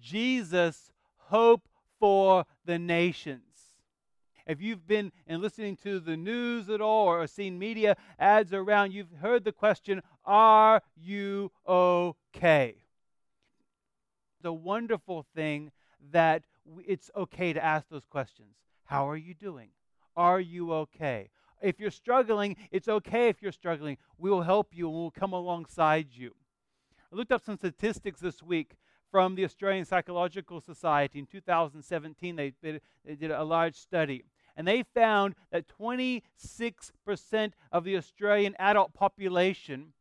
Jesus, hope for the nations. If you've been and listening to the news at all or seen media ads around, you've heard the question, Are you okay? It's a wonderful thing that it's okay to ask those questions. How are you doing? Are you okay? If you're struggling, it's okay if you're struggling. We will help you and we'll come alongside you. I looked up some statistics this week from the Australian Psychological Society. In 2017, they did, a large study. And they found that 26% of the Australian adult population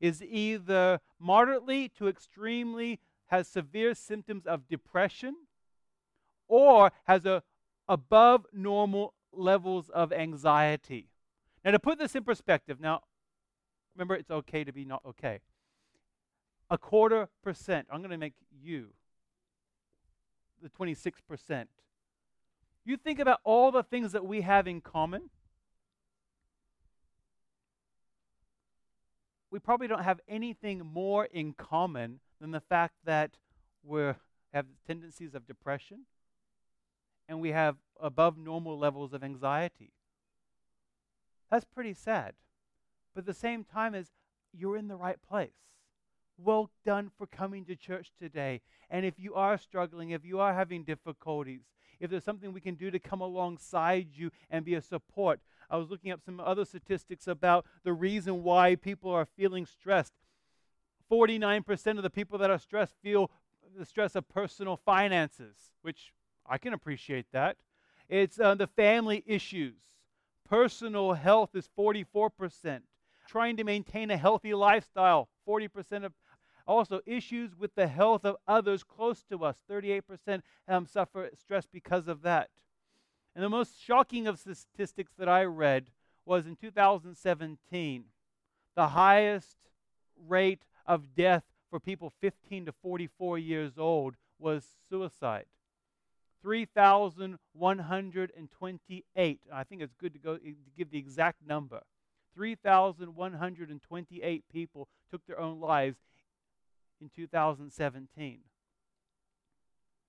is either moderately to extremely has severe symptoms of depression or has a above normal levels of anxiety. Now to put this in perspective, now remember it's okay to be not okay a quarter percent. I'm going to make you the 26%. You think about all the things that we have in common. We probably don't have anything more in common than the fact that we have tendencies of depression and we have above normal levels of anxiety. That's pretty sad. But at the same time as you're in the right place well done for coming to church today. And if you are struggling, if you are having difficulties, if there's something we can do to come alongside you and be a support. I was looking up some other statistics about the reason why people are feeling stressed. 49% of the people that are stressed feel the stress of personal finances, which I can appreciate that. It's uh, the family issues. Personal health is 44%. Trying to maintain a healthy lifestyle, 40% of also, issues with the health of others close to us. 38% um, suffer stress because of that. And the most shocking of statistics that I read was in 2017, the highest rate of death for people 15 to 44 years old was suicide. 3,128. I think it's good to go to give the exact number. 3,128 people took their own lives in 2017.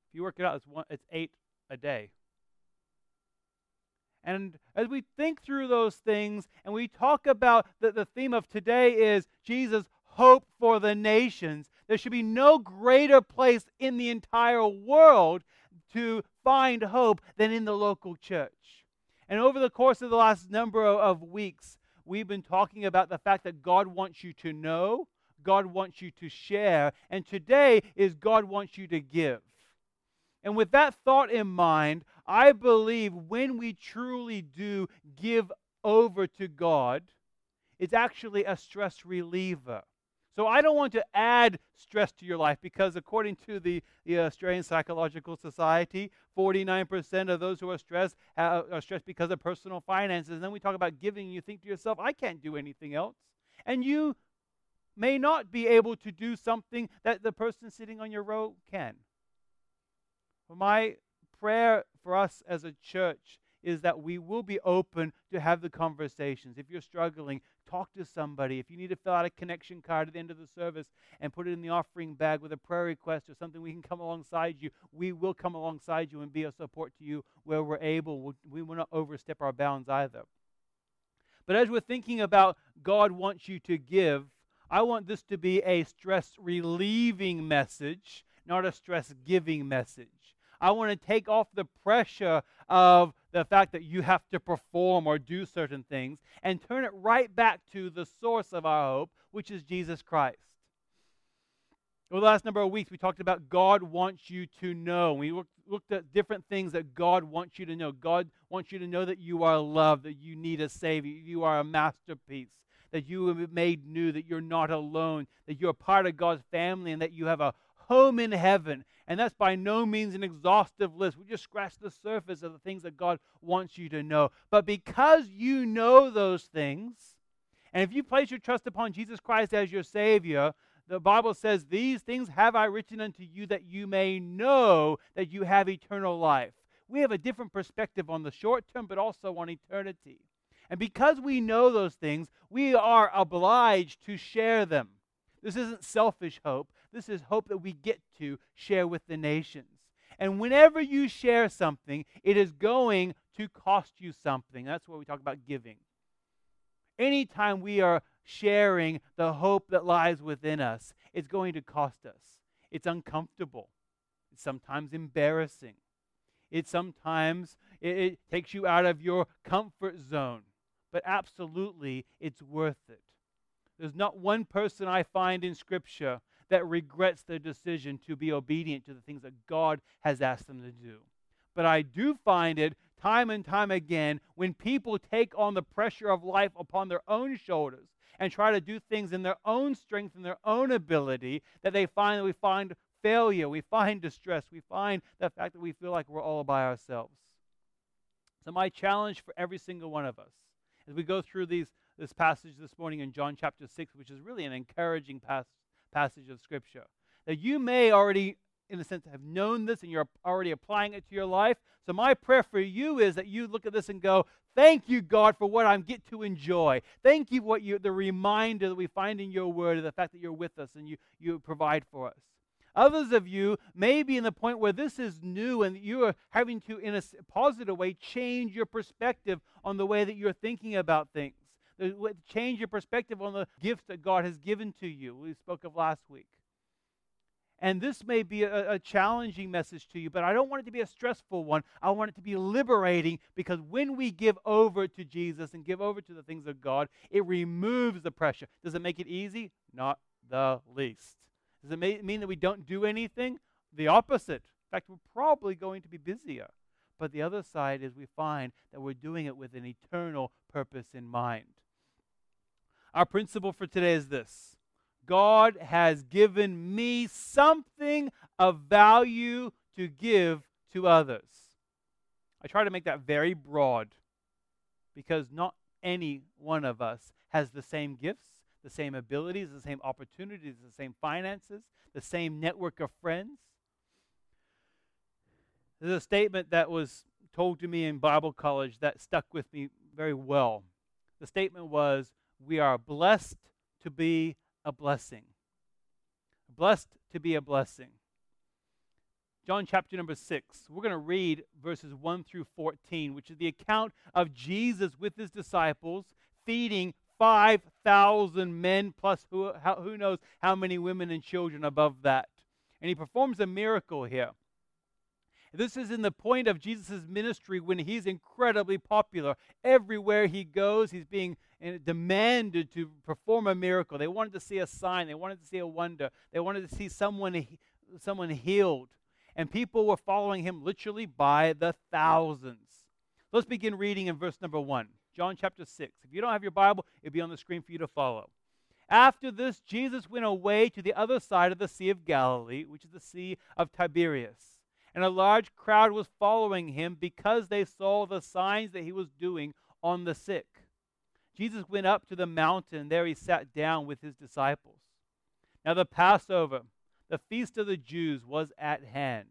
If you work it out, it's, one, it's eight a day. And as we think through those things and we talk about the, the theme of today is Jesus' hope for the nations, there should be no greater place in the entire world to find hope than in the local church. And over the course of the last number of weeks, we've been talking about the fact that God wants you to know God wants you to share. And today is God wants you to give. And with that thought in mind, I believe when we truly do give over to God, it's actually a stress reliever. So I don't want to add stress to your life because, according to the, the Australian Psychological Society, 49% of those who are stressed are stressed because of personal finances. And then we talk about giving, and you think to yourself, I can't do anything else. And you may not be able to do something that the person sitting on your row can. My prayer for us as a church is that we will be open to have the conversations. If you're struggling, talk to somebody. If you need to fill out a connection card at the end of the service and put it in the offering bag with a prayer request or something, we can come alongside you. We will come alongside you and be a support to you where we're able. We will not overstep our bounds either. But as we're thinking about God wants you to give, I want this to be a stress relieving message, not a stress giving message. I want to take off the pressure of the fact that you have to perform or do certain things and turn it right back to the source of our hope, which is Jesus Christ. Over the last number of weeks, we talked about God wants you to know. We looked at different things that God wants you to know. God wants you to know that you are loved, that you need a Savior, you are a masterpiece that you been made new, that you're not alone, that you're part of God's family, and that you have a home in heaven. And that's by no means an exhaustive list. We just scratched the surface of the things that God wants you to know. But because you know those things, and if you place your trust upon Jesus Christ as your Savior, the Bible says, These things have I written unto you that you may know that you have eternal life. We have a different perspective on the short term, but also on eternity. And because we know those things, we are obliged to share them. This isn't selfish hope. This is hope that we get to share with the nations. And whenever you share something, it is going to cost you something. That's what we talk about giving. Anytime we are sharing the hope that lies within us, it's going to cost us. It's uncomfortable. It's sometimes embarrassing. It sometimes it, it takes you out of your comfort zone. But absolutely, it's worth it. There's not one person I find in Scripture that regrets their decision to be obedient to the things that God has asked them to do. But I do find it time and time again when people take on the pressure of life upon their own shoulders and try to do things in their own strength and their own ability that they find that we find failure, we find distress, we find the fact that we feel like we're all by ourselves. So my challenge for every single one of us as we go through these this passage this morning in John chapter 6, which is really an encouraging pas- passage of Scripture, that you may already, in a sense, have known this and you're already applying it to your life. So, my prayer for you is that you look at this and go, Thank you, God, for what I get to enjoy. Thank you for what you, the reminder that we find in your word of the fact that you're with us and you, you provide for us. Others of you may be in the point where this is new and you are having to, in a positive way, change your perspective on the way that you're thinking about things. Change your perspective on the gifts that God has given to you. We spoke of last week. And this may be a, a, challenging message to you, but I don't want it to be a stressful one. I want it to be liberating because when we give over to Jesus and give over to the things of God, it removes the pressure. Does it make it easy? Not the least. Does it mean that we don't do anything? The opposite. In fact, we're probably going to be busier. But the other side is we find that we're doing it with an eternal purpose in mind. Our principle for today is this God has given me something of value to give to others. I try to make that very broad because not any one of us has the same gifts, the same abilities, the same opportunities, the same finances, the same network of friends. There's a statement that was told to me in Bible college that stuck with me very well. The statement was, We are blessed to be a blessing. Blessed to be a blessing. John chapter number 6. We're going to read verses 1 through 14, which is the account of Jesus with his disciples feeding 5,000 men, plus who, how, who knows how many women and children above that. And he performs a miracle here. This is in the point of Jesus' ministry when he's incredibly popular. Everywhere he goes, he's being uh, demanded to perform a miracle. They wanted to see a sign, they wanted to see a wonder, they wanted to see someone, someone healed. And people were following him literally by the thousands. Let's begin reading in verse number 1. John chapter 6. If you don't have your Bible, it'll be on the screen for you to follow. After this, Jesus went away to the other side of the Sea of Galilee, which is the Sea of Tiberias. And a large crowd was following him because they saw the signs that he was doing on the sick. Jesus went up to the mountain. There he sat down with his disciples. Now, the Passover, the feast of the Jews, was at hand.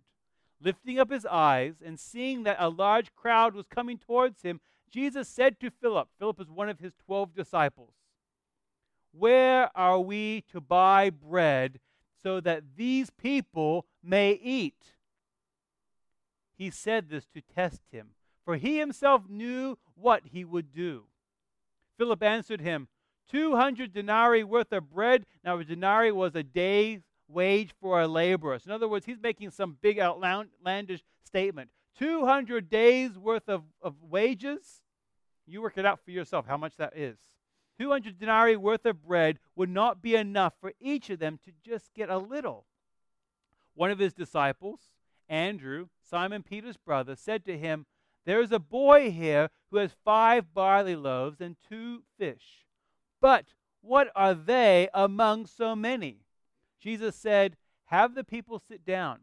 Lifting up his eyes and seeing that a large crowd was coming towards him, Jesus said to Philip, Philip is one of his twelve disciples, Where are we to buy bread so that these people may eat? He said this to test him, for he himself knew what he would do. Philip answered him, 200 denarii worth of bread. Now, a denarii was a day's wage for a laborer. So in other words, he's making some big outlandish statement. 200 days worth of, of wages? You work it out for yourself how much that is. 200 denarii worth of bread would not be enough for each of them to just get a little. One of his disciples, Andrew, Simon Peter's brother, said to him, There is a boy here who has five barley loaves and two fish. But what are they among so many? Jesus said, Have the people sit down.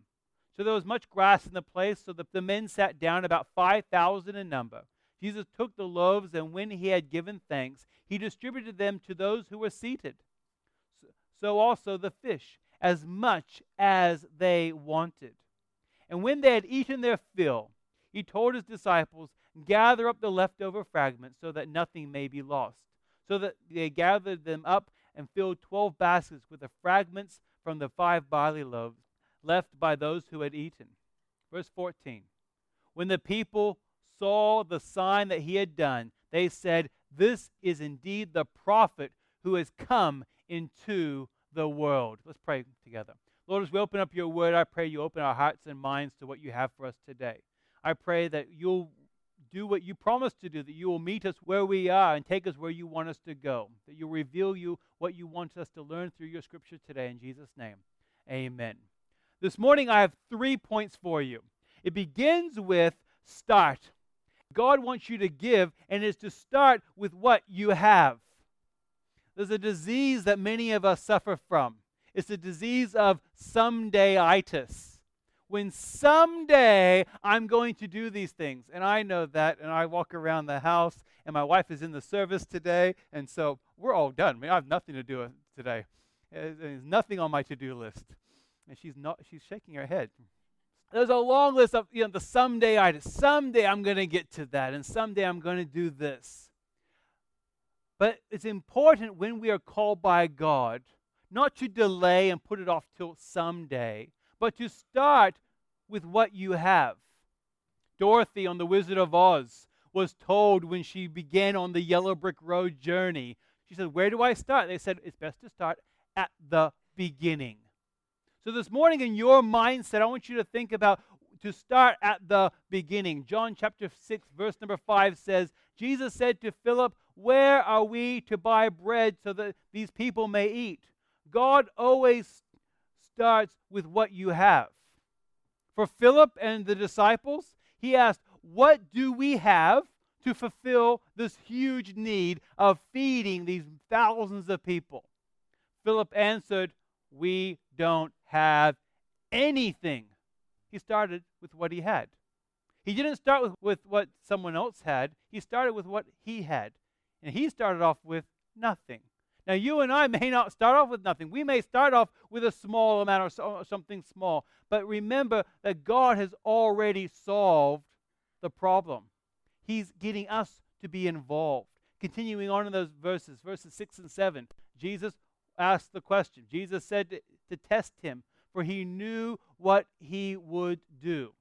So there was much grass in the place, so that the men sat down, about 5,000 in number. Jesus took the loaves, and when he had given thanks, he distributed them to those who were seated. So also the fish, as much as they wanted. And when they had eaten their fill, he told his disciples, Gather up the leftover fragments so that nothing may be lost. So that they gathered them up and filled twelve baskets with the fragments from the five barley loaves left by those who had eaten. Verse 14 When the people saw the sign that he had done, they said, This is indeed the prophet who has come into the world. Let's pray together. Lord, as we open up your word, I pray you open our hearts and minds to what you have for us today. I pray that you'll do what you promised to do, that you will meet us where we are and take us where you want us to go, that you'll reveal you what you want us to learn through your scripture today. In Jesus' name, amen. This morning, I have three points for you. It begins with start. God wants you to give, and it's to start with what you have. There's a disease that many of us suffer from. It's the disease of somedayitis. When someday I'm going to do these things, and I know that, and I walk around the house, and my wife is in the service today, and so we're all done. I mean, I have nothing to do uh, today. Uh, there's nothing on my to-do list, and she's not. She's shaking her head. There's a long list of you know the someday items. Someday I'm going to get to that, and someday I'm going to do this. But it's important when we are called by God not to delay and put it off till someday, but to start with what you have. Dorothy on The Wizard of Oz was told when she began on the yellow brick road journey, she said, Where do I start? They said, It's best to start at the beginning. So this morning, in your mindset, I want you to think about to start at the beginning. John chapter 6, verse number 5 says, Jesus said to Philip, Where are we to buy bread so that these people may eat? God always starts with what you have. For Philip and the disciples, he asked, What do we have to fulfill this huge need of feeding these thousands of people? Philip answered, We don't have anything. He started with what he had. He didn't start with, with what someone else had, he started with what he had. And he started off with nothing. Now, you and I may not start off with nothing. We may start off with a small amount or, so, or something small. But remember that God has already solved the problem. He's getting us to be involved. Continuing on in those verses, verses 6 and 7, Jesus asked the question. Jesus said to, to test him, for he knew what he would do.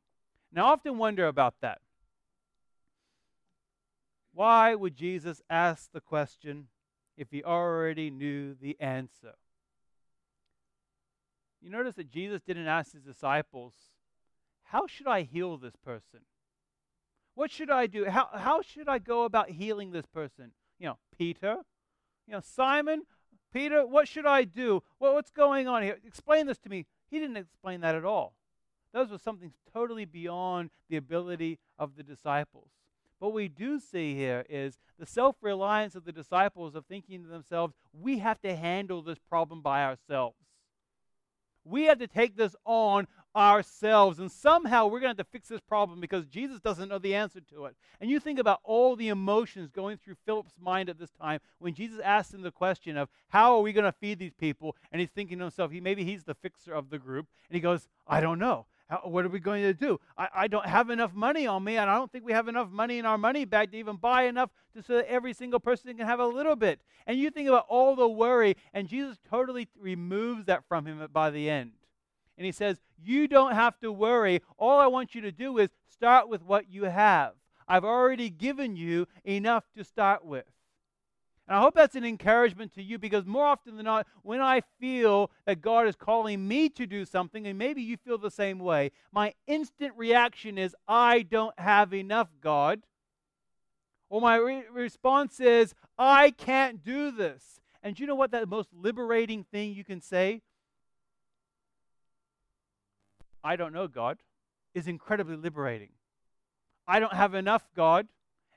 Now, I often wonder about that. Why would Jesus ask the question if he already knew the answer? You notice that Jesus didn't ask his disciples, How should I heal this person? What should I do? How, how should I go about healing this person? You know, Peter, you know, Simon, Peter, what should I do? Well, what's going on here? Explain this to me. He didn't explain that at all. Those were something totally beyond the ability of the disciples. What we do see here is the self reliance of the disciples of thinking to themselves, we have to handle this problem by ourselves. We have to take this on ourselves, and somehow we're going to have to fix this problem because Jesus doesn't know the answer to it. And you think about all the emotions going through Philip's mind at this time when Jesus asked him the question of, How are we going to feed these people? And he's thinking to himself, he, maybe he's the fixer of the group. And he goes, I don't know. How, what are we going to do? I, I don't have enough money on me, and I don't think we have enough money in our money bag to even buy enough to, so that every single person can have a little bit. And you think about all the worry, and Jesus totally removes that from him by the end. And he says, You don't have to worry. All I want you to do is start with what you have. I've already given you enough to start with. And I hope that's an encouragement to you because more often than not, when I feel that God is calling me to do something, and maybe you feel the same way, my instant reaction is, I don't have enough, God. Or my re- response is, I can't do this. And you know what that most liberating thing you can say? I don't know, God, is incredibly liberating. I don't have enough, God.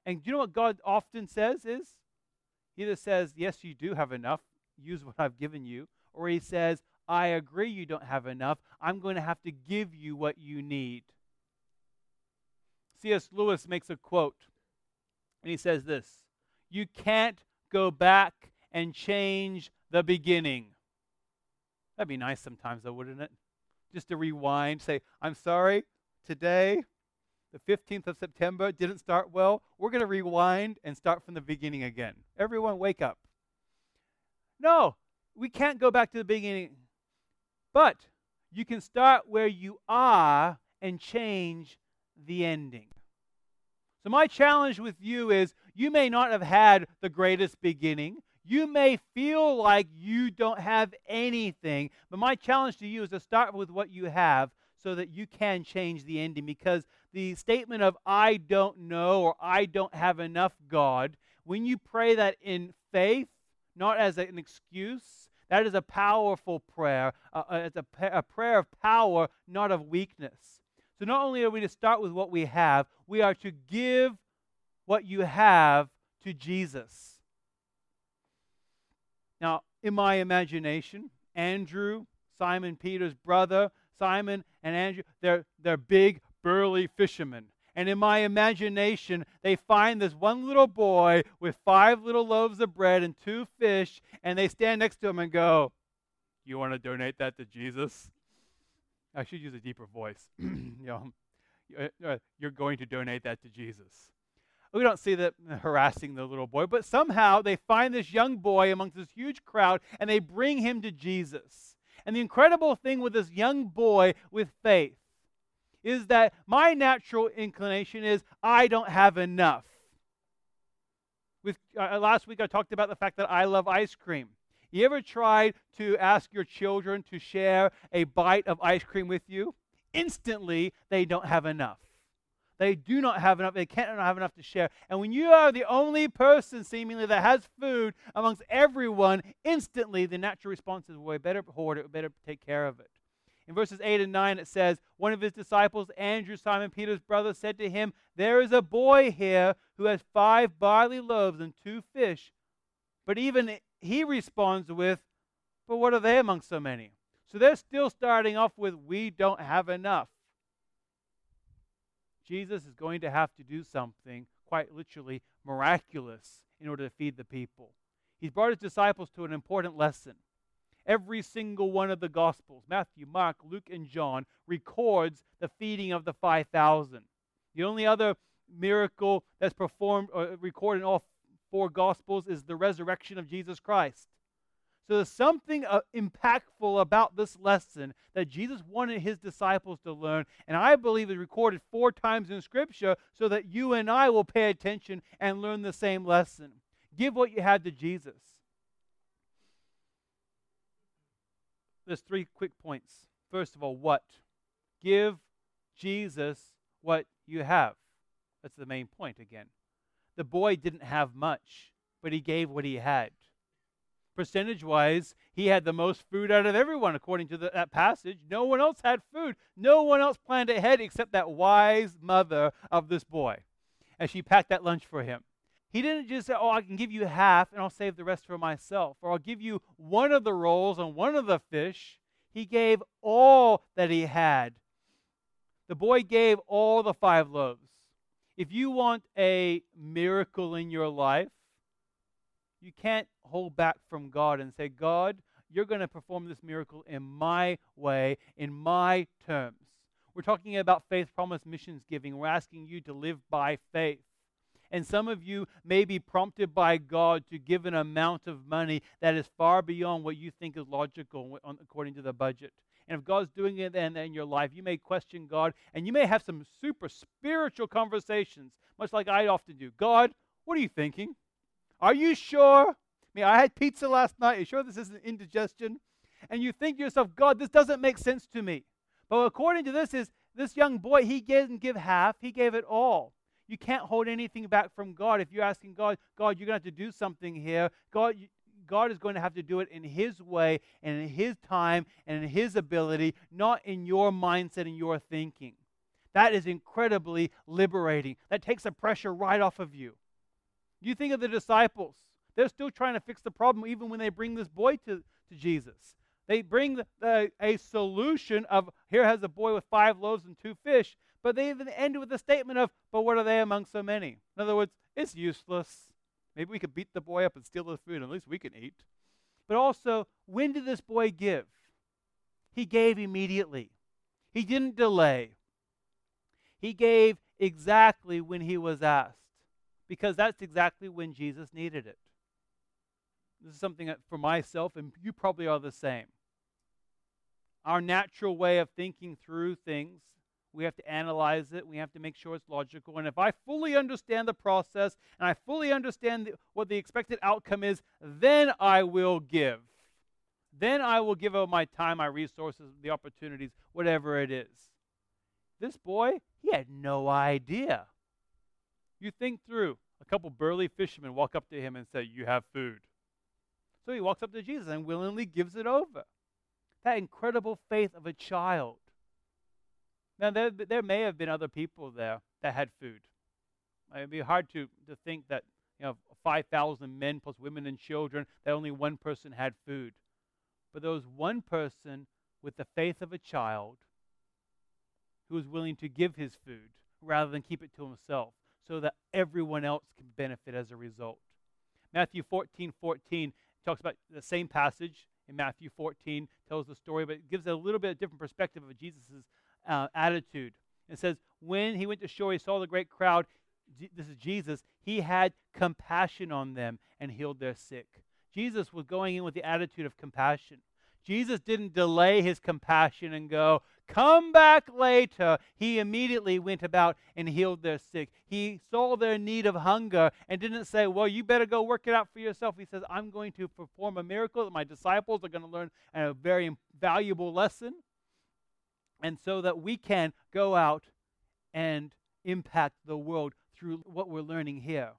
And you know what God often says is? He either says, Yes, you do have enough, use what I've given you, or he says, I agree you don't have enough. I'm going to have to give you what you need. C.S. Lewis makes a quote, and he says this You can't go back and change the beginning. That'd be nice sometimes, though, wouldn't it? Just to rewind, say, I'm sorry, today the 15th of September didn't start well, we're going to rewind and start from the beginning again. Everyone, wake up. No, we can't go back to the beginning. But you can start where you are and change the ending. So, my challenge with you is you may not have had the greatest beginning. You may feel like you don't have anything, but my challenge to you is to start with what you have so that you can change the ending because the statement of I don't know or I don't have enough God, when you pray that in faith, not as an excuse, that is a powerful prayer. Uh, uh it's a, a prayer of power, not of weakness. So not only are we to start with what we have, we are to give what you have to Jesus. Now, in my imagination, Andrew, Simon Peter's brother, Simon and Andrew, they're, they're big, burly fishermen. And in my imagination, they find this one little boy with five little loaves of bread and two fish, and they stand next to him and go, You want to donate that to Jesus? I should use a deeper voice. you know, uh, uh, you're going to donate that to Jesus. We don't see that harassing the little boy, but somehow they find this young boy amongst this huge crowd and they bring him to Jesus. And the incredible thing with this young boy with faith is that my natural inclination is I don't have enough. With uh, last week I talked about the fact that I love ice cream. You ever tried to ask your children to share a bite of ice cream with you? Instantly, they don't have enough. They do not have enough. They can't have enough to share. And when you are the only person seemingly that has food amongst everyone, instantly the natural response is, well, we better hoard it, we better take care of it. In verses 8 and 9, it says, One of his disciples, Andrew, Simon Peter's brother, said to him, There is a boy here who has five barley loaves and two fish. But even he responds with, But what are they among so many? So they're still starting off with, We don't have enough. Jesus is going to have to do something quite literally miraculous in order to feed the people. He's brought his disciples to an important lesson. Every single one of the Gospels, Matthew, Mark, Luke, and John, records the feeding of the 5,000. The only other miracle that's performed or recorded in all four Gospels is the resurrection of Jesus Christ. So there's something uh, impactful about this lesson that Jesus wanted his disciples to learn, and I believe is recorded four times in Scripture so that you and I will pay attention and learn the same lesson. Give what you had to Jesus. There's three quick points. First of all, what? Give Jesus what you have. That's the main point again. The boy didn't have much, but he gave what he had percentage wise, he had the most food out of everyone, according to the, that passage. No one else had food. No one else planned ahead except that wise mother of this boy as she packed that lunch for him. He didn't just say, Oh, I can give you half and I'll save the rest for myself, or I'll give you one of the rolls and one of the fish. He gave all that he had. The boy gave all the five loaves. If you want a miracle in your life, you can't hold back from God and say, God, you're going to perform this miracle in my way, in my terms. We're talking about faith promise missions giving. We're asking you to live by faith. And some of you may be prompted by God to give an amount of money that is far beyond what you think is logical according to the budget. And if God's doing it in, in your life, you may question God and you may have some super spiritual conversations, much like I often do. God, what are you thinking? Are you sure? I mean, I had pizza last night. Are you sure this isn't indigestion? And you think to yourself, God, this doesn't make sense to me. But according to this, is this young boy, he didn't give half, he gave it all. You can't hold anything back from God. If you're asking God, God, you're going to have to do something here. God, God is going to have to do it in His way and in His time and in His ability, not in your mindset and your thinking. That is incredibly liberating. That takes the pressure right off of you. You think of the disciples. They're still trying to fix the problem even when they bring this boy to, to Jesus. They bring the, the, a solution of here has a boy with five loaves and two fish, but they even end with a statement of, but what are they among so many? In other words, it's useless. Maybe we could beat the boy up and steal his food, at least we can eat. But also, when did this boy give? He gave immediately. He didn't delay. He gave exactly when he was asked because that's exactly when Jesus needed it. This is something for myself, and you probably are the same. our natural way of thinking through things. We have to analyze it. We have to make sure it's logical. And if I fully understand the process and I fully understand what the expected outcome is, then I will give. Then I will give up my time, my resources, the opportunities, whatever it is. This boy, he had no idea. You think through. A couple burly fishermen walk up to him and say, You have food. So he walks up to Jesus and willingly gives it over. That incredible faith of a child. Now, there, there may have been other people there that had food. It'd be hard to, to think that, you know, 5,000 men plus women and children, that only one person had food. But there was one person with the faith of a child who was willing to give his food rather than keep it to himself so that everyone else can benefit as a result. Matthew 14 14 talks about the same passage in Matthew 14, tells the story, but it gives a little bit of different perspective of Jesus' uh, attitude. It says, When he went to shore, he saw the great crowd. This is Jesus. He had compassion on them and healed their sick. Jesus was going in with the attitude of compassion. Jesus didn't delay his compassion and go, Come back later. He immediately went about and healed their sick. He saw their need of hunger and didn't say, Well, you better go work it out for yourself. He says, I'm going to perform a miracle that my disciples are going to learn a very valuable lesson. And so that we can go out and impact the world through what we're learning here.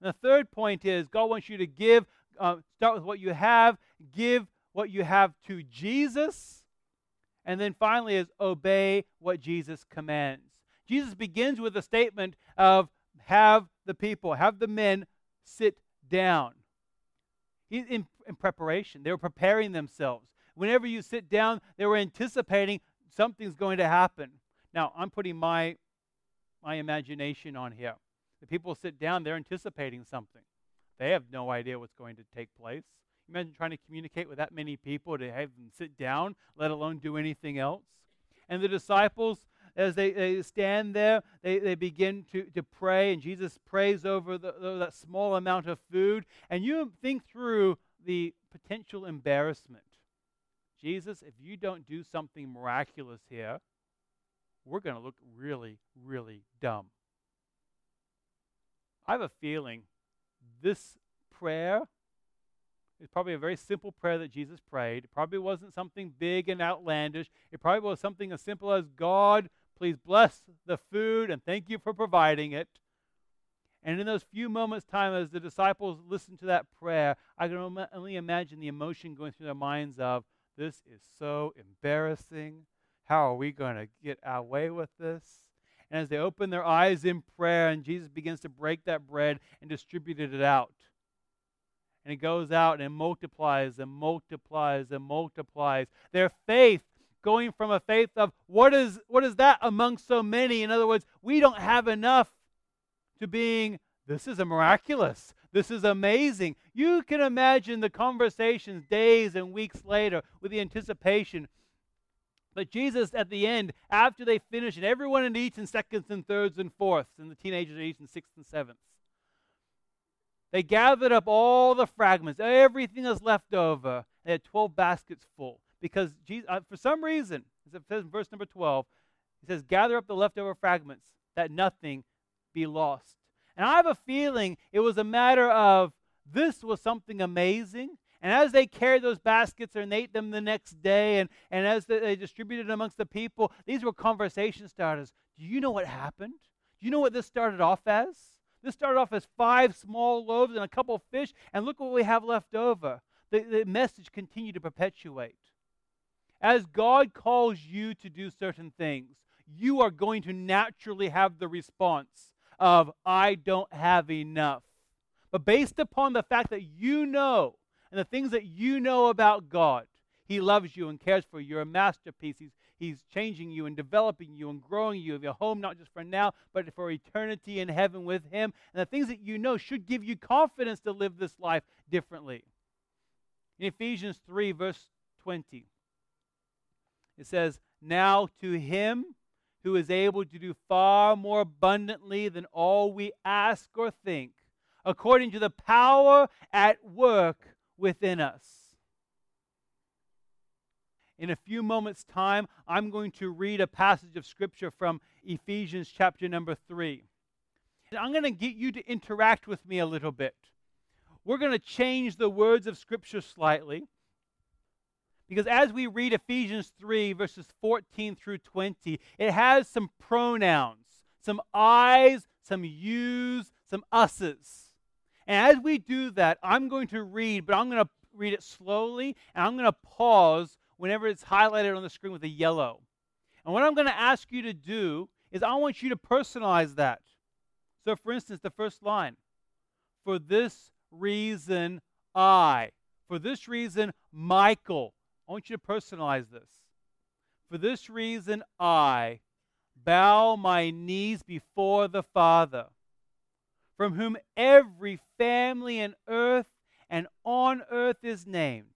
And the third point is God wants you to give, uh, start with what you have, give what you have to Jesus. And then finally is obey what Jesus commands. Jesus begins with a statement of have the people, have the men sit down. In, in preparation, they were preparing themselves. Whenever you sit down, they were anticipating something's going to happen. Now, I'm putting my my imagination on here. The people sit down, they're anticipating something. They have no idea what's going to take place. Imagine trying to communicate with that many people to have them sit down, let alone do anything else. And the disciples, as they, they stand there, they, they begin to, to pray, and Jesus prays over the, the, that small amount of food. And you think through the potential embarrassment. Jesus, if you don't do something miraculous here, we're going to look really, really dumb. I have a feeling this prayer it's probably a very simple prayer that Jesus prayed. It probably wasn't something big and outlandish. It probably was something as simple as God, please bless the food and thank you for providing it. And in those few moments' time, as the disciples listened to that prayer, I can only imagine the emotion going through their minds of, this is so embarrassing. How are we going to get away with this? And as they open their eyes in prayer, and Jesus begins to break that bread and distributed it out, and it goes out and multiplies and multiplies and multiplies. Their faith going from a faith of what is what is that among so many? In other words, we don't have enough to being this is a miraculous. This is amazing. You can imagine the conversations days and weeks later with the anticipation. But Jesus, at the end, after they finish, and everyone eats in seconds and thirds and fourths, and the teenagers eat in sixths and sevenths, they gathered up all the fragments, everything that's left over. They had 12 baskets full. Because Jesus, uh, for some reason, as it says in verse number 12, it says, Gather up the leftover fragments, that nothing be lost. And I have a feeling it was a matter of this was something amazing. And as they carried those baskets and ate them the next day, and, and as they distributed amongst the people, these were conversation starters. Do you know what happened? Do you know what this started off as? This started off as five small loaves and a couple of fish, and look what we have left over. The, the message continued to perpetuate. As God calls you to do certain things, you are going to naturally have the response of, I don't have enough. But based upon the fact that you know and the things that you know about God, He loves you and cares for you. You're a masterpiece. He's, He's changing you and developing you and growing you of your home, not just for now, but for eternity in heaven with Him. And the things that you know should give you confidence to live this life differently. In Ephesians 3, verse 20, it says, Now to Him who is able to do far more abundantly than all we ask or think, according to the power at work within us in a few moments' time, I'm going to read a passage of Scripture from Ephesians chapter number 3. And I'm going to get you to interact with me a little bit. We're going to change the words of Scripture slightly. Because as we read Ephesians 3, verses 14 through 20, it has some pronouns, some I's, some you's, some us's. And as we do that, I'm going to read, but I'm going to read it slowly, and I'm going to pause whenever it's highlighted on the screen with a yellow. And what I'm going to ask you to do is I want you to personalize that. So, for instance, the first line For this reason, I. For this reason, Michael. I want you to personalize this. For this reason, I bow my knees before the Father, from whom every family in earth and on earth is named,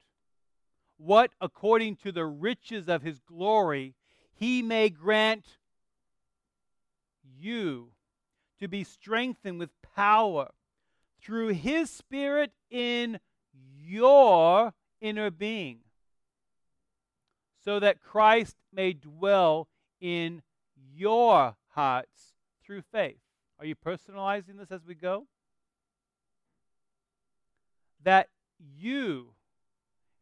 what, according to the riches of his glory, he may grant you to be strengthened with power through his Spirit in your inner being, so that Christ may dwell in your hearts through faith. Are you personalizing this as we go? That you,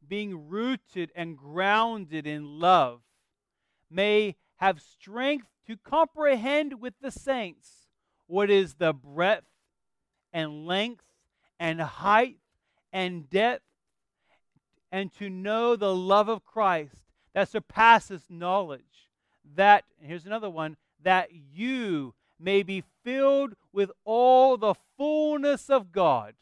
being rooted and grounded in love, may have strength to comprehend with the saints what is the breadth and length and height and depth, and to know the love of Christ that surpasses knowledge. That, here's another one, that you may be filled with all the fullness of God.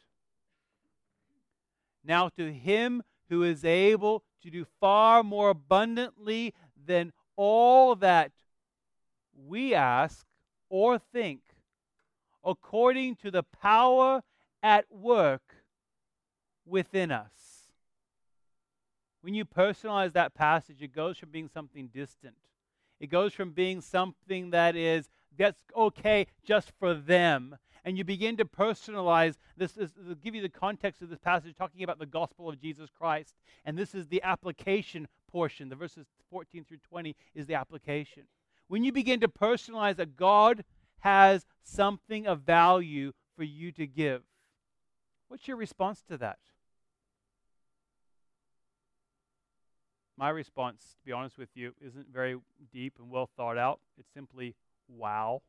Now, to him who is able to do far more abundantly than all that we ask or think, according to the power at work within us. When you personalize that passage, it goes from being something distant. It goes from being something that is that's okay just for them and you begin to personalize this, this, this give you the context of this passage talking about the gospel of jesus christ. And this is the application portion. The verses 14 through 20 is the application. When you begin to personalize that god has something of value for you to give what's your response to that? My response to be honest with you isn't very deep and well thought out. It's simply wow